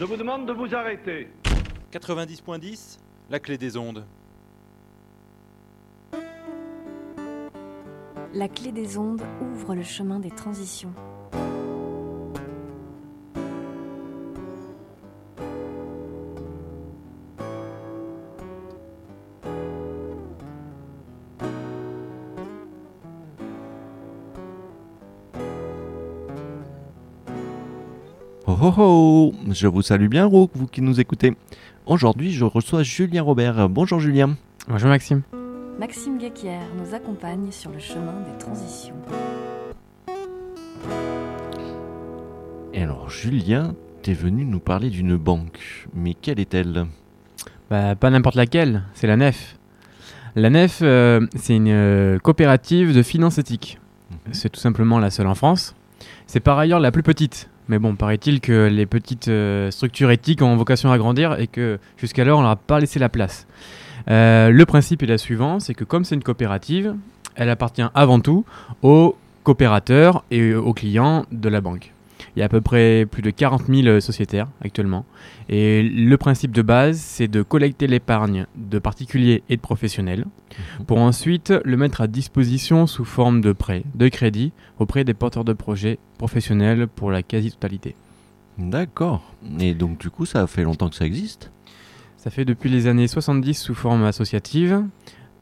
Je vous demande de vous arrêter. 90.10, la clé des ondes. La clé des ondes ouvre le chemin des transitions. Oh oh oh Je vous salue bien, Rook, vous qui nous écoutez. Aujourd'hui, je reçois Julien Robert. Bonjour Julien. Bonjour Maxime. Maxime Guéquière nous accompagne sur le chemin des transitions. Et alors, Julien, t'es venu nous parler d'une banque. Mais quelle est-elle? Bah, pas n'importe laquelle, c'est la NEF. La NEF, euh, c'est une euh, coopérative de finances éthiques. Mhm. C'est tout simplement la seule en France. C'est par ailleurs la plus petite. Mais bon, paraît-il que les petites euh, structures éthiques ont vocation à grandir et que jusqu'alors, on leur a pas laissé la place. Euh, le principe est la suivant, c'est que comme c'est une coopérative, elle appartient avant tout aux coopérateurs et aux clients de la banque. Il y a à peu près plus de 40 000 sociétaires actuellement. Et le principe de base, c'est de collecter l'épargne de particuliers et de professionnels pour ensuite le mettre à disposition sous forme de prêt, de crédit, auprès des porteurs de projets professionnels pour la quasi-totalité. D'accord. Et donc, du coup, ça fait longtemps que ça existe? Ça fait depuis les années 70 sous forme associative.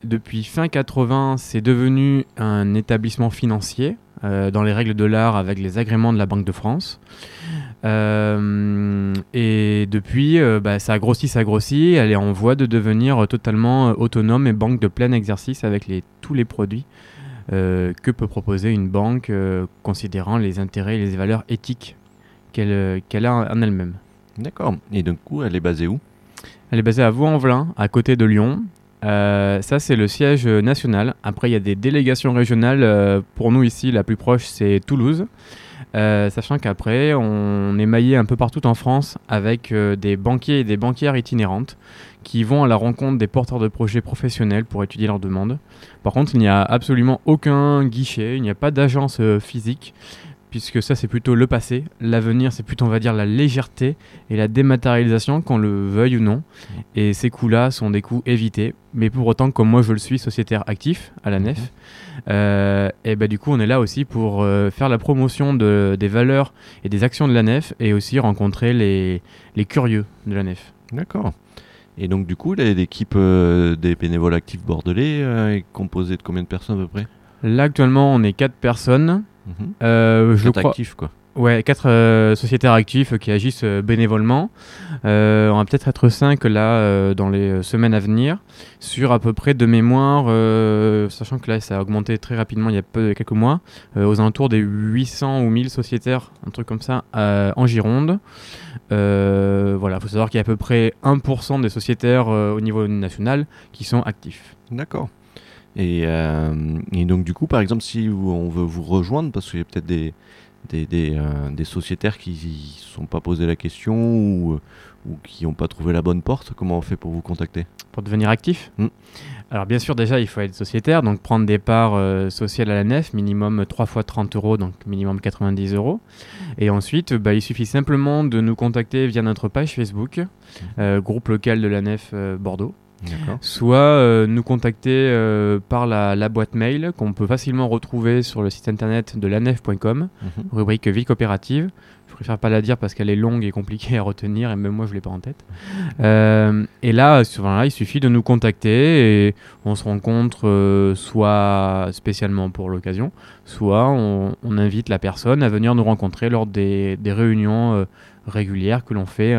Depuis fin 80, c'est devenu un établissement financier euh, dans les règles de l'art avec les agréments de la Banque de France. Euh, et depuis, euh, bah, ça a grossi, ça a grossi. Elle est en voie de devenir totalement autonome et banque de plein exercice avec les, tous les produits que peut proposer une banque considérant les intérêts et les valeurs éthiques qu'elle qu'elle a en elle-même. D'accord. Et du coup, elle est basée où? Elle est basée à Vaux-en-Velin, à côté de Lyon. Euh, ça, c'est le siège national. Après, il y a des délégations régionales. Euh, pour nous, ici, la plus proche, c'est Toulouse. Euh, sachant qu'après, on est maillé un peu partout en France avec des banquiers et des banquières itinérantes qui vont à la rencontre des porteurs de projets professionnels pour étudier leurs demandes. Par contre, il n'y a absolument aucun guichet, il n'y a pas d'agence physique, puisque ça, c'est plutôt le passé. L'avenir, c'est plutôt, on va dire, la légèreté et la dématérialisation, qu'on le veuille ou non. Et ces coûts-là sont des coûts évités. Mais pour autant, comme moi je le suis, sociétaire actif à la nef, euh, et bah, du coup, on est là aussi pour euh, faire la promotion de, des valeurs et des actions de la nef et aussi rencontrer les, les curieux de la nef. D'accord. Et donc, du coup, l'équipe euh, des bénévoles actifs bordelais est composée de combien de personnes à peu près? Là, actuellement, on est quatre personnes. Mhm. Euh, je Quatre crois. actifs, quoi. Ouais, quatre euh, sociétaires actifs qui agissent euh, bénévolement. Euh, on va peut-être être cinq là dans les semaines à venir, sur à peu près de mémoire, sachant que là ça a augmenté très rapidement il y a peu, quelques mois, aux alentours des 800 ou 1000 sociétaires, un truc comme ça, en Gironde. Voilà, il faut savoir qu'il y a à peu près 1% des sociétaires au niveau national qui sont actifs. D'accord. Et, euh, et donc, du coup, par exemple, si on veut vous rejoindre, parce qu'il y a peut-être des, des, des, euh, des sociétaires qui ne se sont pas posé la question ou, ou qui n'ont pas trouvé la bonne porte, comment on fait pour vous contacter? Pour devenir actif? Mm. Alors bien sûr déjà il faut être sociétaire, donc prendre des parts euh, sociales à la nef, minimum 3 fois 30 euros, donc minimum 90 euros. Et ensuite bah, il suffit simplement de nous contacter via notre page Facebook, euh, groupe local de la nef Bordeaux. Soit euh, nous contacter euh, par la, la boîte mail qu'on peut facilement retrouver sur le site internet de lanef.com, Mhm. rubrique vie coopérative. Je préfère pas la dire parce qu'elle est longue et compliquée à retenir et même moi je l'ai pas en tête. Euh, et là, souvent là, il suffit de nous contacter et on se rencontre soit spécialement pour l'occasion, soit on, on invite la personne à venir nous rencontrer lors des, des réunions régulières que l'on fait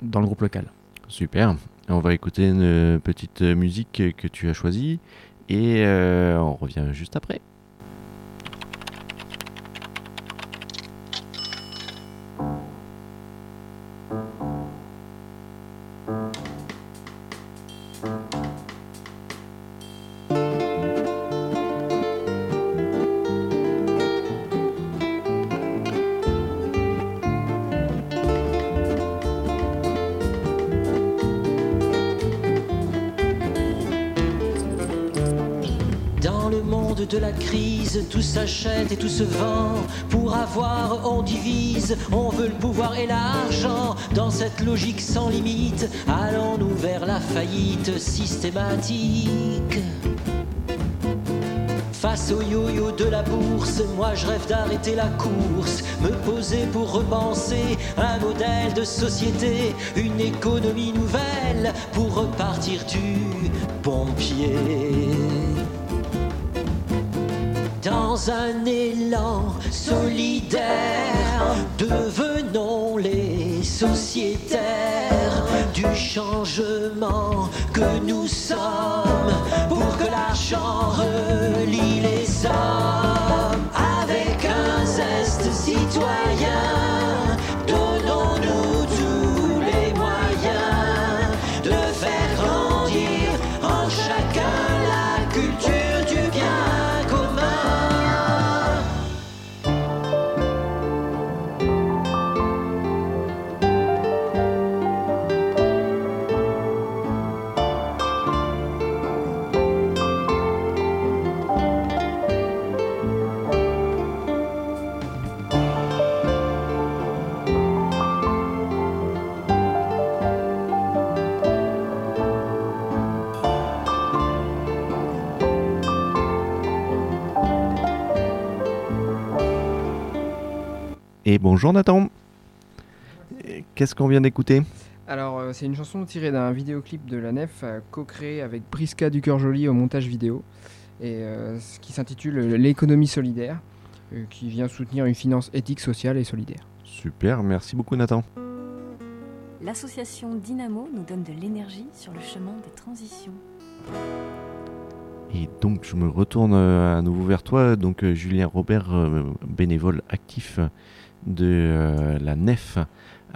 dans le groupe local. Super. On va écouter une petite musique que tu as choisie et euh, on revient juste après. De la crise, tout s'achète et tout se vend. Pour avoir, on divise on veut le pouvoir et l'argent. Dans cette logique sans limite, allons-nous vers la faillite systématique? Face au yo-yo de la bourse, moi je rêve d'arrêter la course, me poser pour repenser un modèle de société, une économie nouvelle pour repartir du bon pied. Dans un élan solidaire, devenons les sociétaires du changement que nous sommes pour que l'argent relie les hommes avec un zeste citoyen. Et bonjour Nathan. Qu'est-ce qu'on vient d'écouter? Alors, euh, c'est une chanson tirée d'un vidéoclip de la Nef, euh, co-créé avec Briska du Cœur Joli au montage vidéo, et euh, ce qui s'intitule L'économie solidaire, euh, qui vient soutenir une finance éthique, sociale et solidaire. Super, merci beaucoup Nathan. L'association Dynamo nous donne de l'énergie sur le chemin des transitions. Et donc je me retourne à nouveau vers toi, donc Julien Robert, bénévole actif de euh, la NEF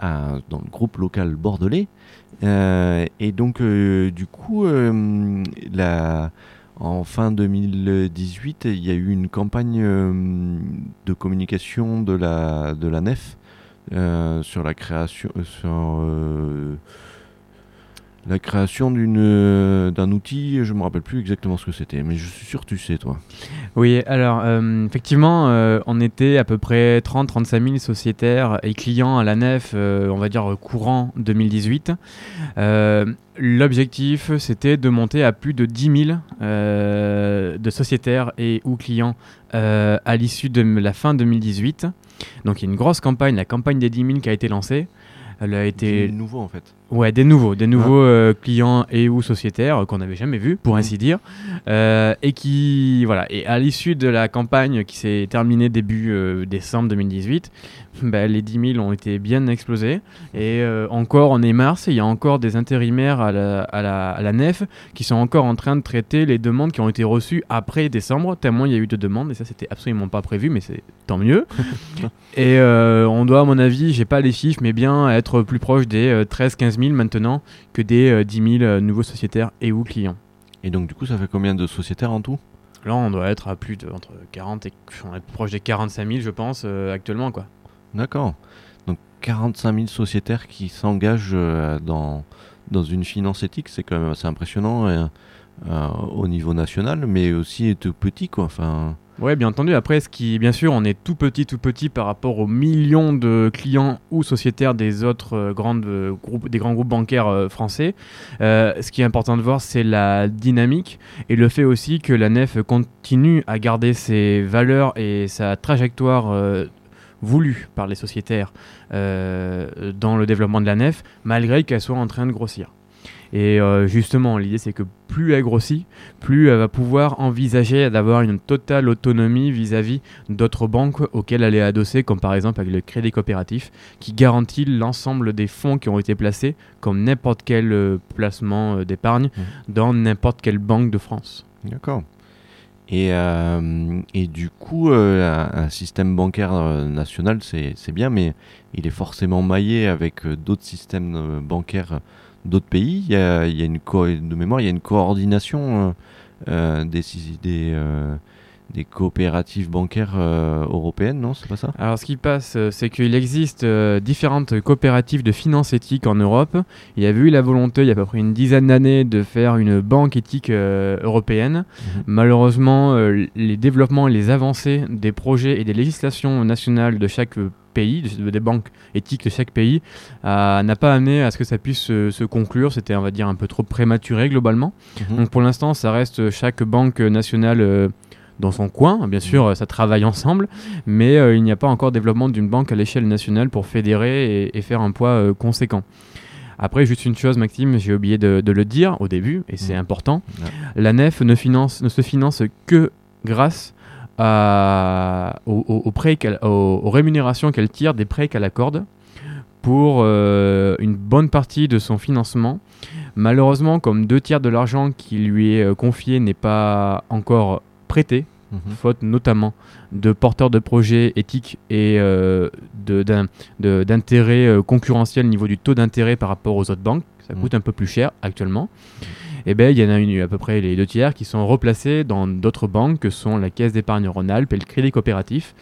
dans le groupe local bordelais. Euh, et donc euh, du coup, la- en fin 2018, il y a eu une campagne de communication de la, de la NEF sur la création... sur, la création d'une euh, d'un outil, je me rappelle plus exactement ce que c'était, mais je suis sûr que tu sais toi. Oui, alors euh, effectivement, euh, on était à peu près 30-35 000 sociétaires et clients à la nef, euh, on va dire courant 2018. Euh, L'objectif, c'était de monter à plus de 10 000 euh, de sociétaires et ou clients à l'issue de la fin 2018. Donc il y a une grosse campagne, la campagne des 10 000 qui a été lancée. Elle a été nouveau en fait. Ouais, des nouveaux, des nouveaux euh, clients et ou sociétaires euh, qu'on n'avait jamais vus, pour ainsi dire, Euh, et qui, voilà, et à l'issue de la campagne qui s'est terminée début décembre 2018, bah, les 10 000 ont été bien explosés, et euh, encore on est mars, il y a encore des intérimaires à la, à, la, à la nef qui sont encore en train de traiter les demandes qui ont été reçues après décembre, tellement il y a eu de demandes, et ça c'était absolument pas prévu, mais c'est tant mieux. et euh, on doit, à mon avis, j'ai pas les chiffres, mais bien être plus proche des 13-15 000 maintenant que des euh, 10 000 euh, nouveaux sociétaires et ou clients. Et donc du coup, ça fait combien de sociétaires en tout? Là, on doit être à plus de entre 40 et on est proche des 45 000, je pense, euh, actuellement, quoi. D'accord. Donc 45 000 sociétaires qui s'engagent euh, dans, dans une finance éthique, c'est quand même assez impressionnant euh, euh, au niveau national, mais aussi tout petit quoi. Enfin, Ouais, bien entendu. Après, ce qui, bien sûr, on est tout petit, tout petit par rapport aux millions de clients ou sociétaires des autres euh, grandes euh, groupes, des grands groupes bancaires euh, français. Ce qui est important de voir, c'est la dynamique et le fait aussi que la nef continue à garder ses valeurs et sa trajectoire voulue par les sociétaires dans le développement de la nef, malgré qu'elle soit en train de grossir. Et euh, justement, l'idée c'est que plus elle grossit, plus elle va pouvoir envisager d'avoir une totale autonomie vis-à-vis d'autres banques auxquelles elle est adossée, comme par exemple avec le crédit coopératif, qui garantit l'ensemble des fonds qui ont été placés, comme n'importe quel euh, placement euh, d'épargne, dans n'importe quelle banque de France. d'accord. Et, euh, et du coup, euh, un, système bancaire euh, national, c'est c'est bien, mais il est forcément maillé avec d'autres systèmes bancaires d'autres pays. Il y a, il y a une co- de mémoire, il y a une coordination euh, euh, des, des, euh, des coopératives bancaires euh, européennes, non C'est pas ça? Alors, ce qui passe, euh, c'est qu'il existe euh, différentes coopératives de finances éthiques en Europe. Il y avait eu la volonté, il y a à peu près une dizaine d'années, de faire une banque éthique euh, européenne. Mhm. Malheureusement, les développements et les avancées des projets et des législations nationales de chaque pays, de- des banques éthiques de chaque pays, n'a pas amené à ce que ça puisse se- se conclure. C'était, on va dire, un peu trop prématuré globalement. Mhm. Donc pour l'instant, ça reste chaque banque nationale dans son coin. Bien sûr, euh, ça travaille ensemble, mais euh, il n'y a pas encore développement d'une banque à l'échelle nationale pour fédérer et, et faire un poids euh, conséquent. Après, juste une chose, Maxime, j'ai oublié de, de le dire au début, et c'est Mhm. important. La nef ne, finance, ne se finance que grâce à, aux, aux- prêts qu'elle- aux- aux rémunérations qu'elle tire des prêts qu'elle accorde pour euh, une bonne partie de son financement. Malheureusement, comme deux tiers de l'argent qui lui est confié n'est pas encore prêté, Mhm. faute notamment de porteurs de projets éthiques et euh, d'intérêts euh, concurrentiels au niveau du taux d'intérêt par rapport aux autres banques. Ça Mhm. coûte un peu plus cher actuellement. Et ben, il y en a une, à peu près les deux tiers qui sont replacés dans d'autres banques que sont la Caisse d'épargne Rhône-Alpes et le Crédit Coopératif.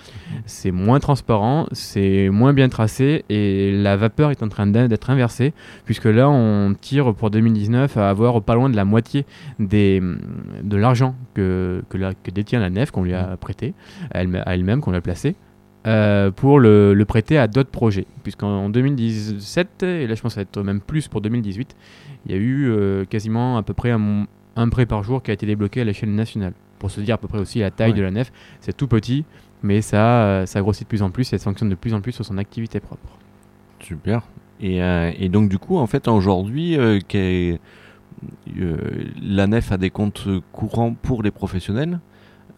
C'est moins transparent, c'est moins bien tracé et la vapeur est en train d'être inversée puisque là on tire pour 2019 à avoir pas loin de la moitié des, de l'argent que, que, la- que détient la nef qu'on lui a prêté à elle-même, qu'on lui a placé. Euh, pour le, le prêter à d'autres projets. Puisqu'en en 2017, et là je pense que ça va être même plus pour 2018, il y a eu euh, quasiment à peu près un, un prêt par jour qui a été débloqué à l'échelle nationale. Pour se dire à peu près aussi la taille Ouais. de la nef, c'est tout petit, mais ça, euh, ça grossit de plus en plus et ça fonctionne de plus en plus sur son activité propre. Super. Et, euh, et donc du coup, en fait, aujourd'hui, la nef a des comptes courants pour les professionnels.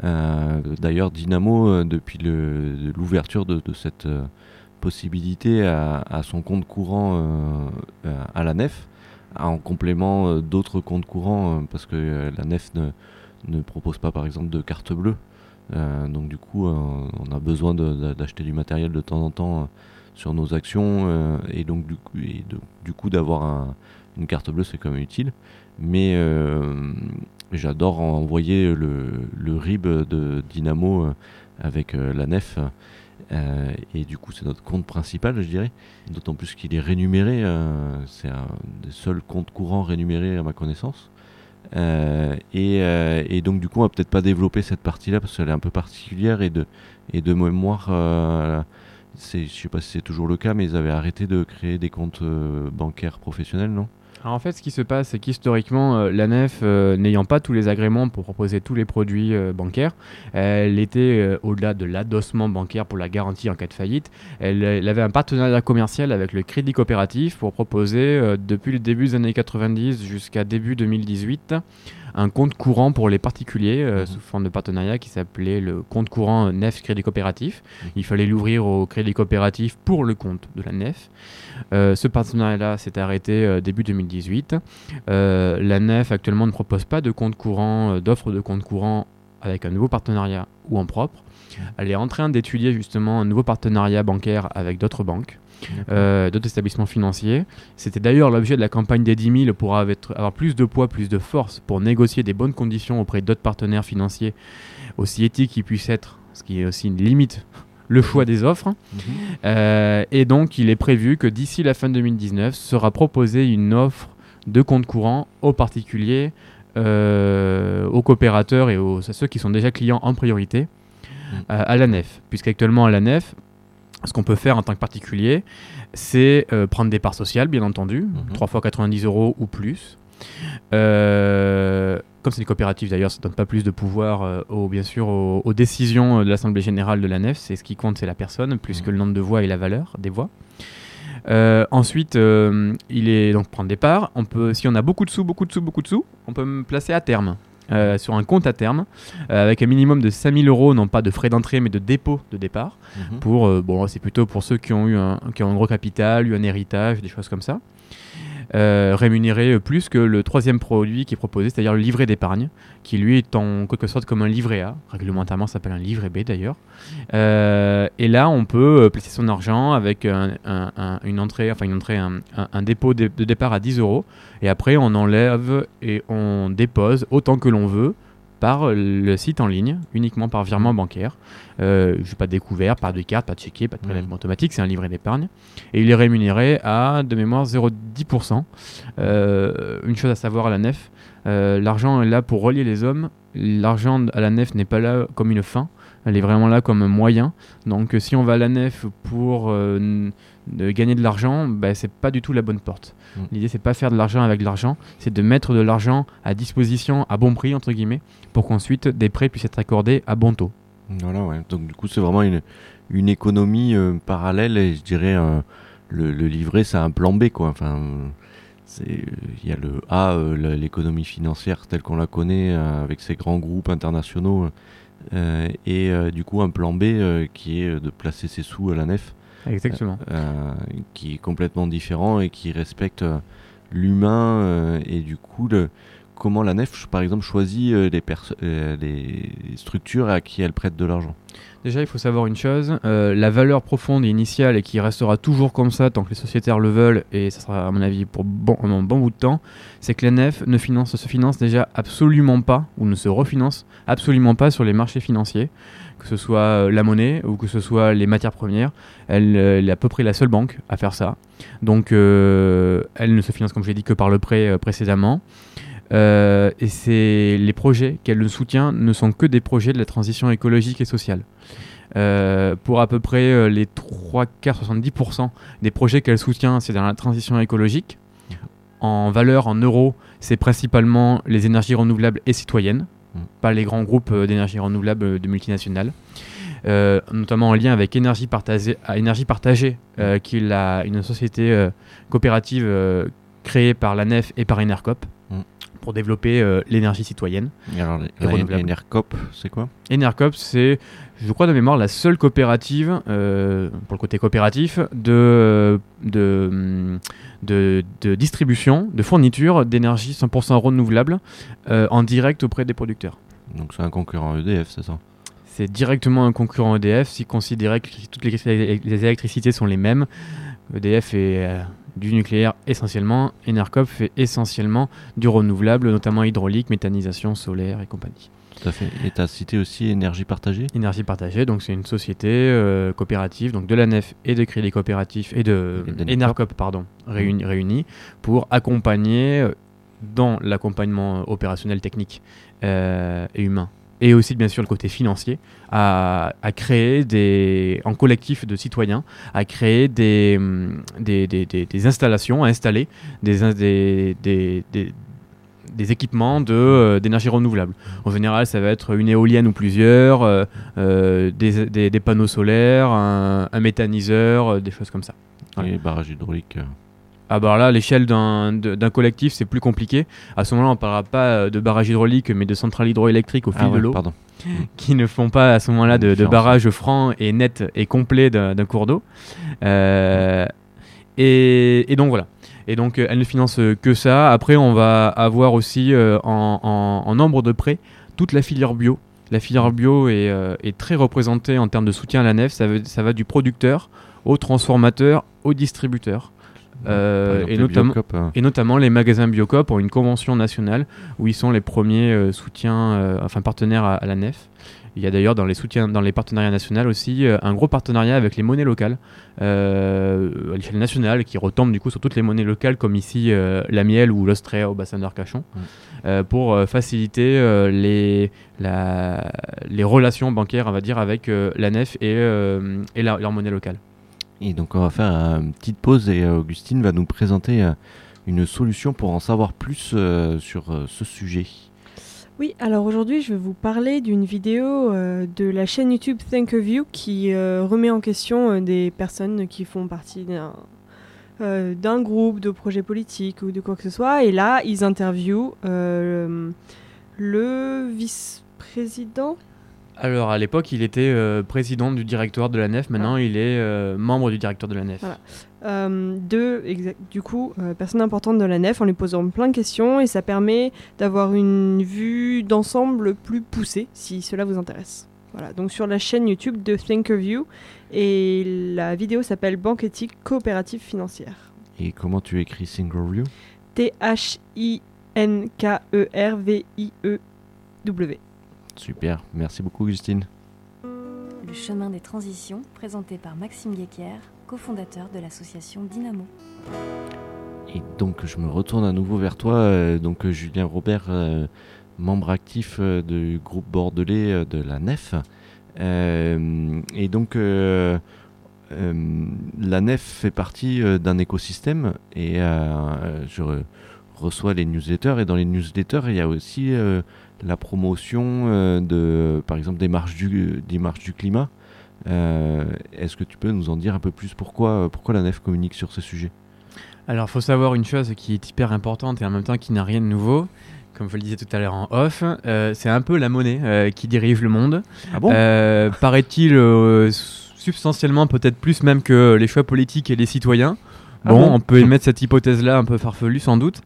Euh, D'ailleurs, Dynamo, euh, depuis l'ouverture de, cette euh, possibilité, a son compte courant à la nef, en complément d'autres comptes courants, parce que la nef ne, propose pas, par exemple, de carte bleue. Donc du coup, on a besoin d'acheter du matériel de temps en temps. sur nos actions et donc du coup, d'avoir un- une carte bleue c'est quand même utile mais j'adore envoyer le, RIB de Dynamo euh, avec euh, la nef. Euh, et du coup c'est notre compte principal je dirais. D'autant plus qu'il est rémunéré c'est un des seuls comptes courants rémunérés à ma connaissance. Et, et donc du coup on va peut-être pas développer cette partie là parce qu'elle est un peu particulière et de, et de mémoire c'est, je sais pas si c'est toujours le cas, mais ils avaient arrêté de créer des comptes bancaires professionnels, non? En fait, ce qui se passe, c'est qu'historiquement, euh, la nef, euh, n'ayant pas tous les agréments pour proposer tous les produits euh, bancaires, elle était au-delà de l'adossement bancaire pour la garantie en cas de faillite. Elle, elle avait un partenariat commercial avec le Crédit Coopératif pour proposer, depuis le début des années 90 jusqu'à début 2018, un compte courant pour les particuliers euh, Mhm. sous forme de partenariat qui s'appelait le compte courant NEF Crédit Coopératif. Mhm. Il fallait l'ouvrir au Crédit Coopératif pour le compte de la NEF. Euh, ce partenariat-là s'est arrêté euh, début 2018. Euh, la NEF actuellement ne propose pas de compte courant, d'offre de compte courant avec un nouveau partenariat ou en propre. Elle est en train d'étudier justement un nouveau partenariat bancaire avec d'autres banques, euh, d'autres établissements financiers. C'était d'ailleurs l'objet de la campagne des 10 000 pour avoir, plus de poids, plus de force pour négocier des bonnes conditions auprès d'autres partenaires financiers aussi éthiques qu'ils puissent être, ce qui est aussi une limite, le choix des offres. Euh, et donc, il est prévu que d'ici la fin 2019, sera proposée une offre de compte courant aux particuliers, euh, aux coopérateurs et aux, à ceux qui sont déjà clients en priorité euh, à la nef. Puisqu'actuellement, à la nef, ce qu'on peut faire en tant que particulier, c'est euh, prendre des parts sociales, bien entendu, Mhm. 3 fois 90 euros ou plus. Euh, comme c'est une coopérative d'ailleurs, ça ne donne pas plus de pouvoir euh, aux, bien sûr aux, aux décisions de l'Assemblée générale de la nef. C'est ce qui compte, c'est la personne, plus Mhm. que le nombre de voix et la valeur des voix. Euh, ensuite, il est donc prendre des parts. On peut, si on a beaucoup de sous, beaucoup de sous, beaucoup de sous, on peut me placer à terme. Euh, sur un compte à terme, euh, avec un minimum de 5000 euros, non pas de frais d'entrée, mais de dépôt de départ. Mhm. Pour, euh, bon, c'est plutôt pour ceux qui ont eu un, qui ont un gros capital, eu un héritage, des choses comme ça. Euh, rémunéré plus que le troisième produit qui est proposé, c'est-à-dire le livret d'épargne, qui lui est en quelque sorte comme un livret A, réglementairement ça s'appelle un livret B d'ailleurs. Euh, et là, on peut euh, placer son argent avec un- un- un- une entrée, enfin une entrée, un dépôt de, de départ à 10 euros, et après on enlève et on dépose autant que l'on veut par le site en ligne, uniquement par virement bancaire. Euh, je n'ai pas de découvert, pas de carte, pas de chéquier, pas de prélèvement automatique, c'est un livret d'épargne. Et il est rémunéré à, de mémoire, 0,10%. Euh, une chose à savoir à la nef, euh, l'argent est là pour relier les hommes. L'argent à la nef n'est pas là comme une fin, elle est vraiment là comme un moyen. Donc si on va à la nef pour de gagner de l'argent, bah, c'est pas du tout la bonne porte. Mm. L'idée, c'est pas faire de l'argent avec de l'argent, c'est de mettre de l'argent à disposition à bon prix, entre guillemets, pour qu'ensuite des prêts puissent être accordés à bon taux. Voilà, ouais. Donc, du coup, c'est vraiment une, une économie euh, parallèle et je dirais euh, le, livret, c'est un plan B, quoi. Enfin. Il y a le A, euh, l'économie financière telle qu'on la connaît, avec ces grands groupes internationaux, et du coup un plan B qui est de placer ses sous à la nef Exactement. Euh, qui est complètement différent et qui respecte euh, l'humain euh, et du coup comment la nef par exemple choisit les, les structures à qui elle prête de l'argent. Déjà, il faut savoir une chose, la valeur profonde et initiale et qui restera toujours comme ça tant que les sociétaires le veulent, et ça sera à mon avis pour bon, un bon bout de temps, c'est que la nef ne finance, se finance déjà absolument pas, ou ne se refinance absolument pas sur les marchés financiers que ce soit euh, la monnaie ou que ce soit les matières premières. Elle, euh, est à peu près la seule banque à faire ça. Donc euh, elle ne se finance, comme j'ai dit, que par le prêt précédemment. et c'est les projets qu'elle soutient ne sont que des projets de la transition écologique et sociale. pour à peu près les 3 quarts 70% des projets qu'elle soutient, c'est dans la transition écologique. En valeur, en euros, c'est principalement les énergies renouvelables et citoyennes. Pas les grands groupes euh, d'énergie renouvelable euh, de multinationales. Euh, notamment en lien avec Énergie Partagée, qui est une société coopérative créée par la NEF et par Enercop. Pour développer l'énergie citoyenne. Et alors, Enercop, c'est quoi? Enercop, c'est, je crois de mémoire, la seule coopérative, pour le côté coopératif, de, de, de, distribution, de fourniture d'énergie 100% renouvelable euh, en direct auprès des producteurs. Donc c'est un concurrent EDF, c'est ça? C'est directement un concurrent EDF, si considérait que toutes les, électricités sont les mêmes. EDF est euh, du nucléaire essentiellement, Enercop fait essentiellement du renouvelable, notamment hydraulique, méthanisation, solaire et compagnie. Tout à fait. Et tu as cité aussi Énergie Partagée? Énergie Partagée, donc c'est une société euh, coopérative, donc de la NEF et de Crédit Coopératif et de Enercop, pardon, réunis, réunis pour accompagner euh, dans l'accompagnement opérationnel technique euh, et humain et aussi bien sûr le côté financier, à, créer en collectif de citoyens, à créer des, hum, installations, à installer des, équipements euh, d'énergie renouvelable. En général, ça va être une éolienne ou plusieurs, euh, euh, des, panneaux solaires, un, méthaniseur, des choses comme ça. Et les barrages hydrauliques ah bah là, l'échelle d'un collectif, c'est plus compliqué. À ce moment-là, on ne parlera pas de barrages hydrauliques, mais de centrales hydroélectriques au fil ah de l'eau, qui ne font pas à ce moment-là de, de barrages francs et nets et complets d'un cours d'eau. et, et, donc voilà. Et donc, euh, elle ne finance euh, que ça. Après, on va avoir aussi euh, en, nombre de prêts toute la filière bio. La filière bio est, très représentée en termes de soutien à la nef. Ça, va du producteur au transformateur au distributeur. Et, notamment, hein. et, notamment, les magasins Biocop ont une convention nationale où ils sont les premiers soutiens, enfin partenaires à, la nef. Il y a d'ailleurs dans les soutiens, dans les partenariats nationaux aussi, euh, un gros partenariat avec les monnaies locales euh, à l'échelle nationale qui retombe du coup sur toutes les monnaies locales comme ici euh, la miel ou l'Austria au bassin d'Arcachon pour faciliter les, les relations bancaires, on va dire, avec la NEF et, et leur monnaie locale. Et donc on va faire une petite pause et Augustine va nous présenter une solution pour en savoir plus sur ce sujet. Oui, alors aujourd'hui, je vais vous parler d'une vidéo euh, de la chaîne YouTube Think of You qui euh, remet en question euh, des personnes qui font partie d'un groupe de projets politiques ou de quoi que ce soit. Et là, ils interviewent le vice-président alors à l'époque, il était euh, président du directoire de la nef, maintenant il est euh, membre du directoire de la nef. Euh, deux, du coup, personne importante de la nef en lui posant plein de questions et ça permet d'avoir une vue d'ensemble plus poussée si cela vous intéresse. Voilà, donc sur la chaîne YouTube de Thinkerview et la vidéo s'appelle Banque éthique coopérative financière. Et comment tu écris Thinkerview T-H-I-N-K-E-R-V-I-E-W. Super, merci beaucoup Justine. Le chemin des transitions, présenté par Maxime Guéquière, cofondateur de l'association Dynamo. Et donc je me retourne à nouveau vers toi, euh, donc euh, Julien Robert, euh, membre actif euh, du groupe bordelais de la NEF. Et donc la NEF fait partie d'un écosystème et je re- reçois les newsletters et dans les newsletters il y a aussi euh, la promotion euh, de par exemple des marches du, des marches du climat. Euh, Est-ce que tu peux nous en dire un peu plus? Pourquoi, pourquoi la NEF communique sur ce sujet? Alors, il faut savoir une chose qui est hyper importante et en même temps qui n'a rien de nouveau. Comme je le disais tout à l'heure en off, c'est un peu la monnaie qui dirige le monde. Ah bon? Paraît-il substantiellement, peut-être plus même que les choix politiques et les citoyens. Ah Bon, on peut émettre cette hypothèse-là un peu farfelue sans doute.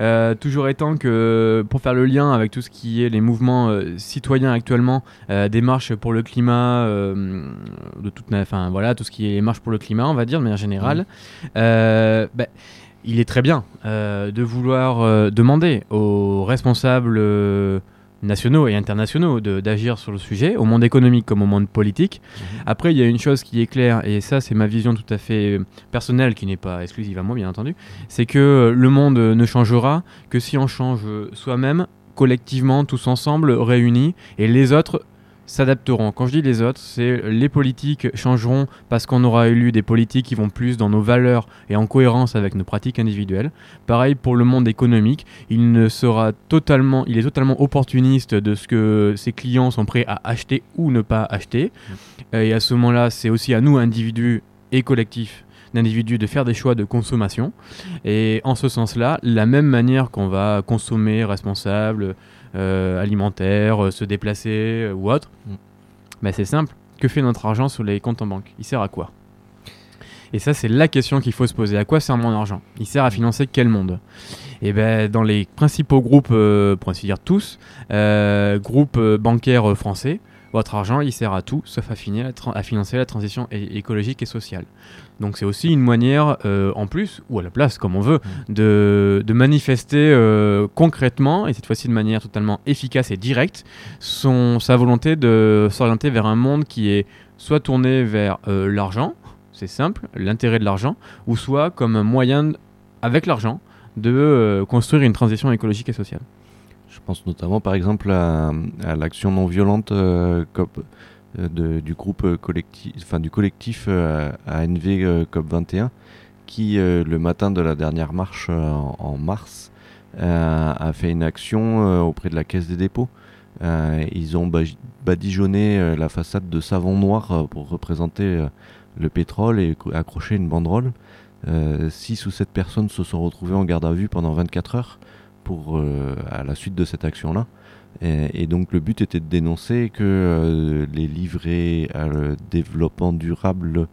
Euh, toujours étant que pour faire le lien avec tout ce qui est les mouvements euh, citoyens actuellement, euh, des marches pour le climat, de toute, enfin voilà, tout ce qui est les marches pour le climat, on va dire de manière générale, ben, il est très bien de vouloir demander aux responsables nationaux et internationaux d'agir sur le sujet, au monde économique comme au monde politique. Après, il y a une chose qui est claire, et ça c'est ma vision tout à fait euh, personnelle, qui n'est pas exclusive à moi bien entendu, c'est que euh, le monde ne changera que si on change euh, soi-même, collectivement, tous ensemble, réunis, et les autres s'adapteront. Quand je dis les autres, c'est les politiques changeront parce qu'on aura élu des politiques qui vont plus dans nos valeurs et en cohérence avec nos pratiques individuelles. Pareil pour le monde économique, il ne sera totalement, il est totalement opportuniste de ce que ses clients sont prêts à acheter ou ne pas acheter. Euh, Et à ce moment-là, c'est aussi à nous, individus et collectifs, d'individus, de faire des choix de consommation. Et en ce sens-là, la même manière qu'on va consommer responsable, euh, alimentaire, euh, se déplacer euh, ou autre, Mm. bah, c'est simple. Que fait notre argent sur les comptes en banque? Il sert à quoi? Et ça, c'est la question qu'il faut se poser. À quoi sert mon argent? Il sert à financer quel monde? Et ben, dans les principaux groupes, euh, pour ainsi dire tous, euh, groupes bancaires français, votre argent, il sert à tout, sauf à, finir financer la transition écologique et sociale. Donc c'est aussi une manière, euh, en plus, ou à la place, comme on veut, de, de manifester euh, concrètement, et cette fois-ci de manière totalement efficace et directe, son, sa volonté de s'orienter vers un monde qui est soit tourné vers euh, l'argent, c'est simple, l'intérêt de l'argent, ou soit comme un moyen, avec l'argent, de construire une transition écologique et sociale. Pense notamment par exemple à, l'action non violente euh, euh, du groupe collectif, enfin du collectif euh, ANV euh, COP 21 qui le matin de la dernière marche en, mars a fait une action auprès de la Caisse des dépôts. Ils ont badigeonné la façade de savon noir pour représenter le pétrole et accrocher une banderole. 6 ou 7 personnes se sont retrouvées en garde à vue pendant 24 heures pour, euh, à la suite de cette action-là. Et, et donc le but était de dénoncer que euh, les livrets à le développement durable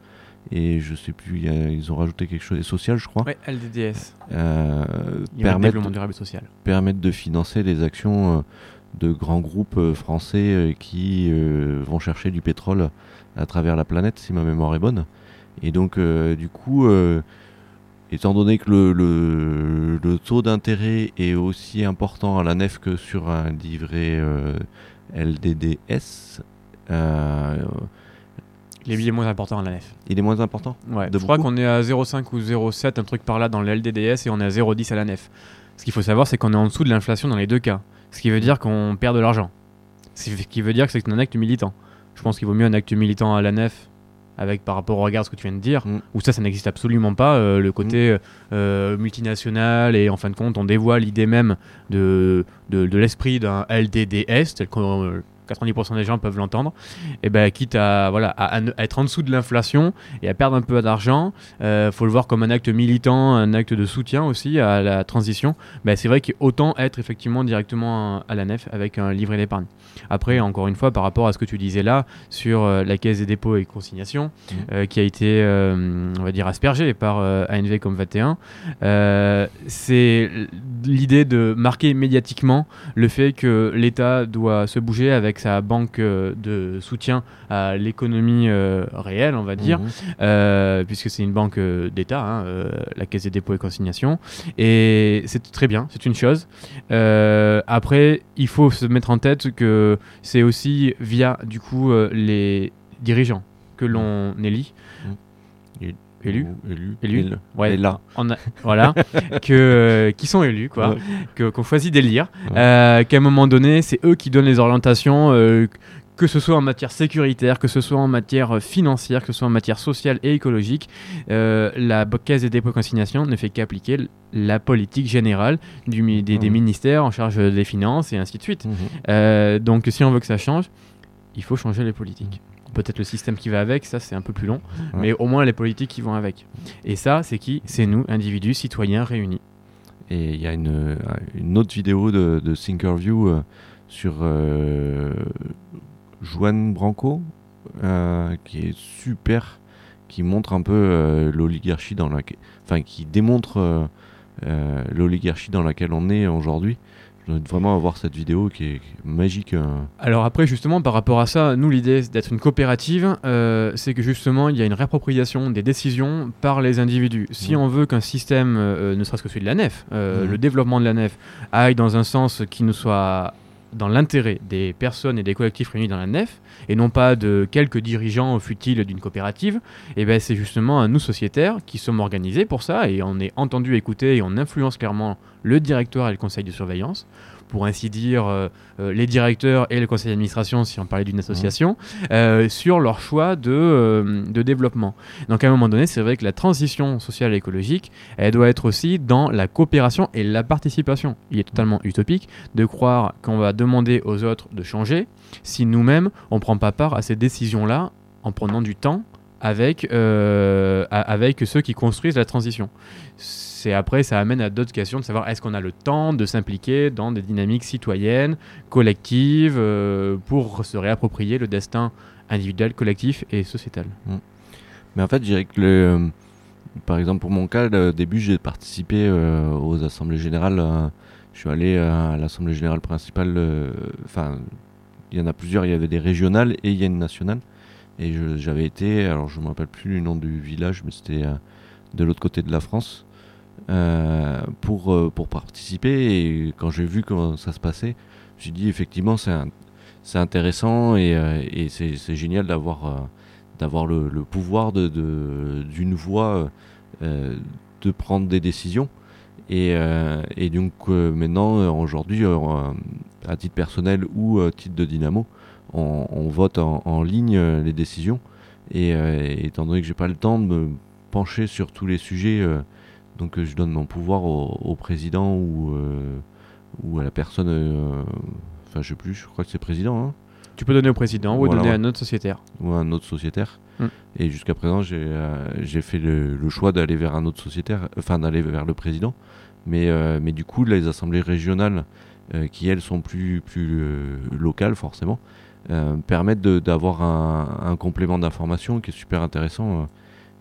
et je sais plus, a- ils ont rajouté quelque chose, et social je crois, Ouais, LDDS, euh, permettent, développement durable et social. permettent de financer les actions euh, de grands groupes euh, français euh, qui euh, vont chercher du pétrole à travers la planète, si ma mémoire est bonne. Et donc, euh, du coup, euh, étant donné que le, le- le taux d'intérêt est aussi important à la nef que sur un livret euh, LDDS, euh, Les billets moins importants à la nef. il est moins important Ouais, De je crois qu'on est à 0,5 ou 0,7, un truc par là dans le LDDS et on est à 0,10 à la nef. Ce qu'il faut savoir, c'est qu'on est en dessous de l'inflation dans les deux cas. Ce qui veut dire qu'on perd de l'argent. Ce qui veut dire que c'est un acte militant. Je pense qu'il vaut mieux un acte militant à la nef avec par rapport au regard de ce que tu viens de dire, Mm. où ça, ça n'existe absolument pas. euh, le côté euh, multinational et en fin de compte, on dévoile l'idée même de, de, de l'esprit d'un LDDS, tel euh, 90% des gens peuvent l'entendre, et ben quitte à, voilà, à, être en dessous de l'inflation et à perdre un peu d'argent, il faut le voir comme un acte militant, un acte de soutien aussi à la transition. Ben, c'est vrai qu'autant être effectivement directement à la nef avec un livret d'épargne. Après, encore une fois, par rapport à ce que tu disais là sur euh, la caisse des dépôts et consignations, Mhm. euh, qui a été, euh, on va dire, aspergée par euh, ANV comme 21, euh, c'est l'idée de marquer médiatiquement le fait que l'État doit se bouger avec sa banque euh, de soutien à l'économie euh, réelle, on va dire, Mhm. euh, puisque c'est une banque d'État, hein, la Caisse des dépôts et consignations. Et c'est très bien, c'est une chose. Après, il faut se mettre en tête que c'est aussi via du coup les dirigeants que l'on élit. Et- Élu Ou élu. Élu. Élu. Ouais, là. on a- voilà, que, euh, qui sont élus, quoi, Ouais. que- qu'on choisit d'élire, Ouais. euh, qu'à un moment donné, c'est eux qui donnent les orientations, euh, que ce soit en matière sécuritaire, que ce soit en matière euh, financière, que ce soit en matière sociale et écologique. La Caisse des dépôts et consignations ne fait qu'appliquer la politique générale du, des, des ministères en charge des finances et ainsi de suite. Mhm. Donc si on veut que ça change, il faut changer les politiques. Peut-être le système qui va avec, ça c'est un peu plus long, Ouais. mais au moins les politiques qui vont avec. Et ça, c'est qui? C'est nous, individus, citoyens réunis. Et il y a une, une autre vidéo de, de Thinkerview euh, sur euh, Juan Branco euh, qui est super, qui montre un peu euh, l'oligarchie dans laquelle, enfin qui démontre l'oligarchie dans laquelle on est aujourd'hui. Vraiment avoir cette vidéo qui est, magique. euh. Alors après, justement, par rapport à ça, nous, l'idée d'être une coopérative, euh, c'est que justement, il y a une réappropriation des décisions par les individus. Si Mhm. on veut qu'un système, euh, ne serait-ce que celui de la nef, euh, Mhm. le développement de la nef, aille dans un sens qui nous soit dans l'intérêt des personnes et des collectifs réunis dans la nef, et non pas de quelques dirigeants futiles d'une coopérative, et ben c'est justement nous sociétaires qui sommes organisés pour ça, et on est entendu, écouté, et on influence clairement le directoire et le conseil de surveillance, pour ainsi dire euh, euh, les directeurs et le conseil d'administration, si on parlait d'une association, euh, sur leur choix de, développement. Donc à un moment donné, c'est vrai que la transition sociale et écologique, elle doit être aussi dans la coopération et la participation. Il est totalement utopique de croire qu'on va demander aux autres de changer si nous-mêmes, on ne prend pas part à ces décisions-là en prenant du temps avec, avec ceux qui construisent la transition. C'est après, ça amène à d'autres questions de savoir est-ce qu'on a le temps de s'impliquer dans des dynamiques citoyennes, collectives, euh, pour se réapproprier le destin individuel, collectif et sociétal? Mais en fait, je dirais que euh, par exemple pour mon cas, au début, j'ai participé euh, aux assemblées générales. je suis allé à l'assemblée générale principale. Enfin, il y en a plusieurs. Il y avait des régionales et il y a une nationale. Et j'avais été, alors je me rappelle plus le nom du village, mais c'était de l'autre côté de la France pour euh, pour participer. Et quand j'ai vu comment ça se passait, j'ai dit effectivement c'est intéressant et, euh, et c'est génial d'avoir euh, d'avoir le, pouvoir de- de- d'une voix euh, de prendre des décisions. Et, euh, et donc euh, maintenant, euh, aujourd'hui, euh, à titre personnel ou à titre de Dynamo, on, vote en, en ligne euh, les décisions. Et euh, étant donné que j'ai pas le temps de me pencher sur tous les sujets, euh, donc euh, je donne mon pouvoir au, au président ou, euh, ou à la personne. euh, Enfin, je sais plus, je crois que c'est président. hein Tu peux donner au président ou Voilà, donner à un autre sociétaire. ou un autre sociétaire. Mm. Et jusqu'à présent, j'ai euh, fait le, le choix d'aller vers un autre sociétaire, enfin d'aller vers le président. Mais, euh, mais du coup, les assemblées régionales, euh, qui elles sont plus, plus locales forcément, permettent d'avoir un, un complément d'information qui est super intéressant.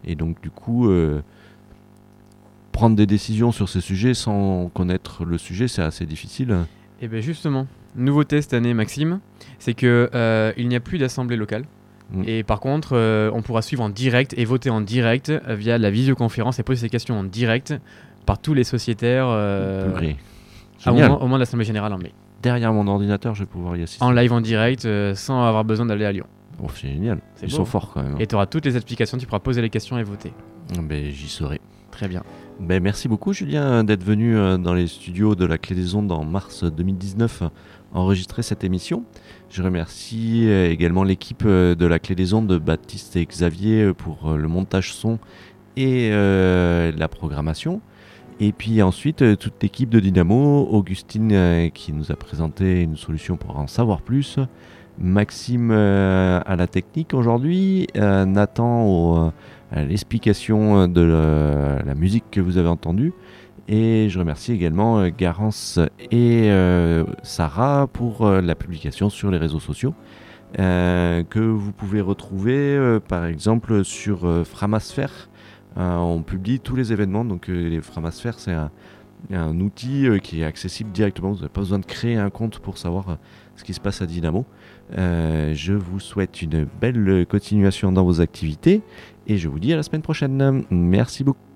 Et donc, du coup, prendre des décisions sur ces sujets sans connaître le sujet, c'est assez difficile. Et bien justement, nouveauté cette année, Maxime, c'est que euh, il n'y a plus d'assemblée locale. Mm. Et par contre, euh, on pourra suivre en direct et voter en direct via la visioconférence et poser ses questions en direct par tous les sociétaires euh, au, moment, au moment de l'Assemblée Générale en mai. Derrière mon ordinateur, je vais pouvoir y assister. En live en direct euh, sans avoir besoin d'aller à Lyon. Oh, c'est génial. Ils beau, sont hein. forts quand même. Et tu auras toutes les explications, tu pourras poser les questions et voter. Ben, J'y serai. Très bien. Ben, merci beaucoup Julien d'être venu euh, dans les studios de la Clé des Ondes en mars 2019 euh, enregistrer cette émission. Je remercie euh, également l'équipe euh, de la Clé des Ondes, Baptiste et Xavier, pour le montage son et la programmation. Et puis ensuite, toute l'équipe de Dynamo, Augustine qui nous a présenté une solution pour en savoir plus, Maxime à la technique aujourd'hui, Nathan au, l'explication euh, de euh, la, musique que vous avez entendue. Et je remercie également euh, Garance et Sarah pour la publication sur les réseaux sociaux. Que vous pouvez retrouver par exemple sur euh, Framasphère. on publie tous les événements, donc les Framasphère c'est un, outil qui est accessible directement, vous n'avez pas besoin de créer un compte pour savoir ce qui se passe à Dynamo. je vous souhaite une belle continuation dans vos activités et je vous dis à la semaine prochaine. Merci beaucoup.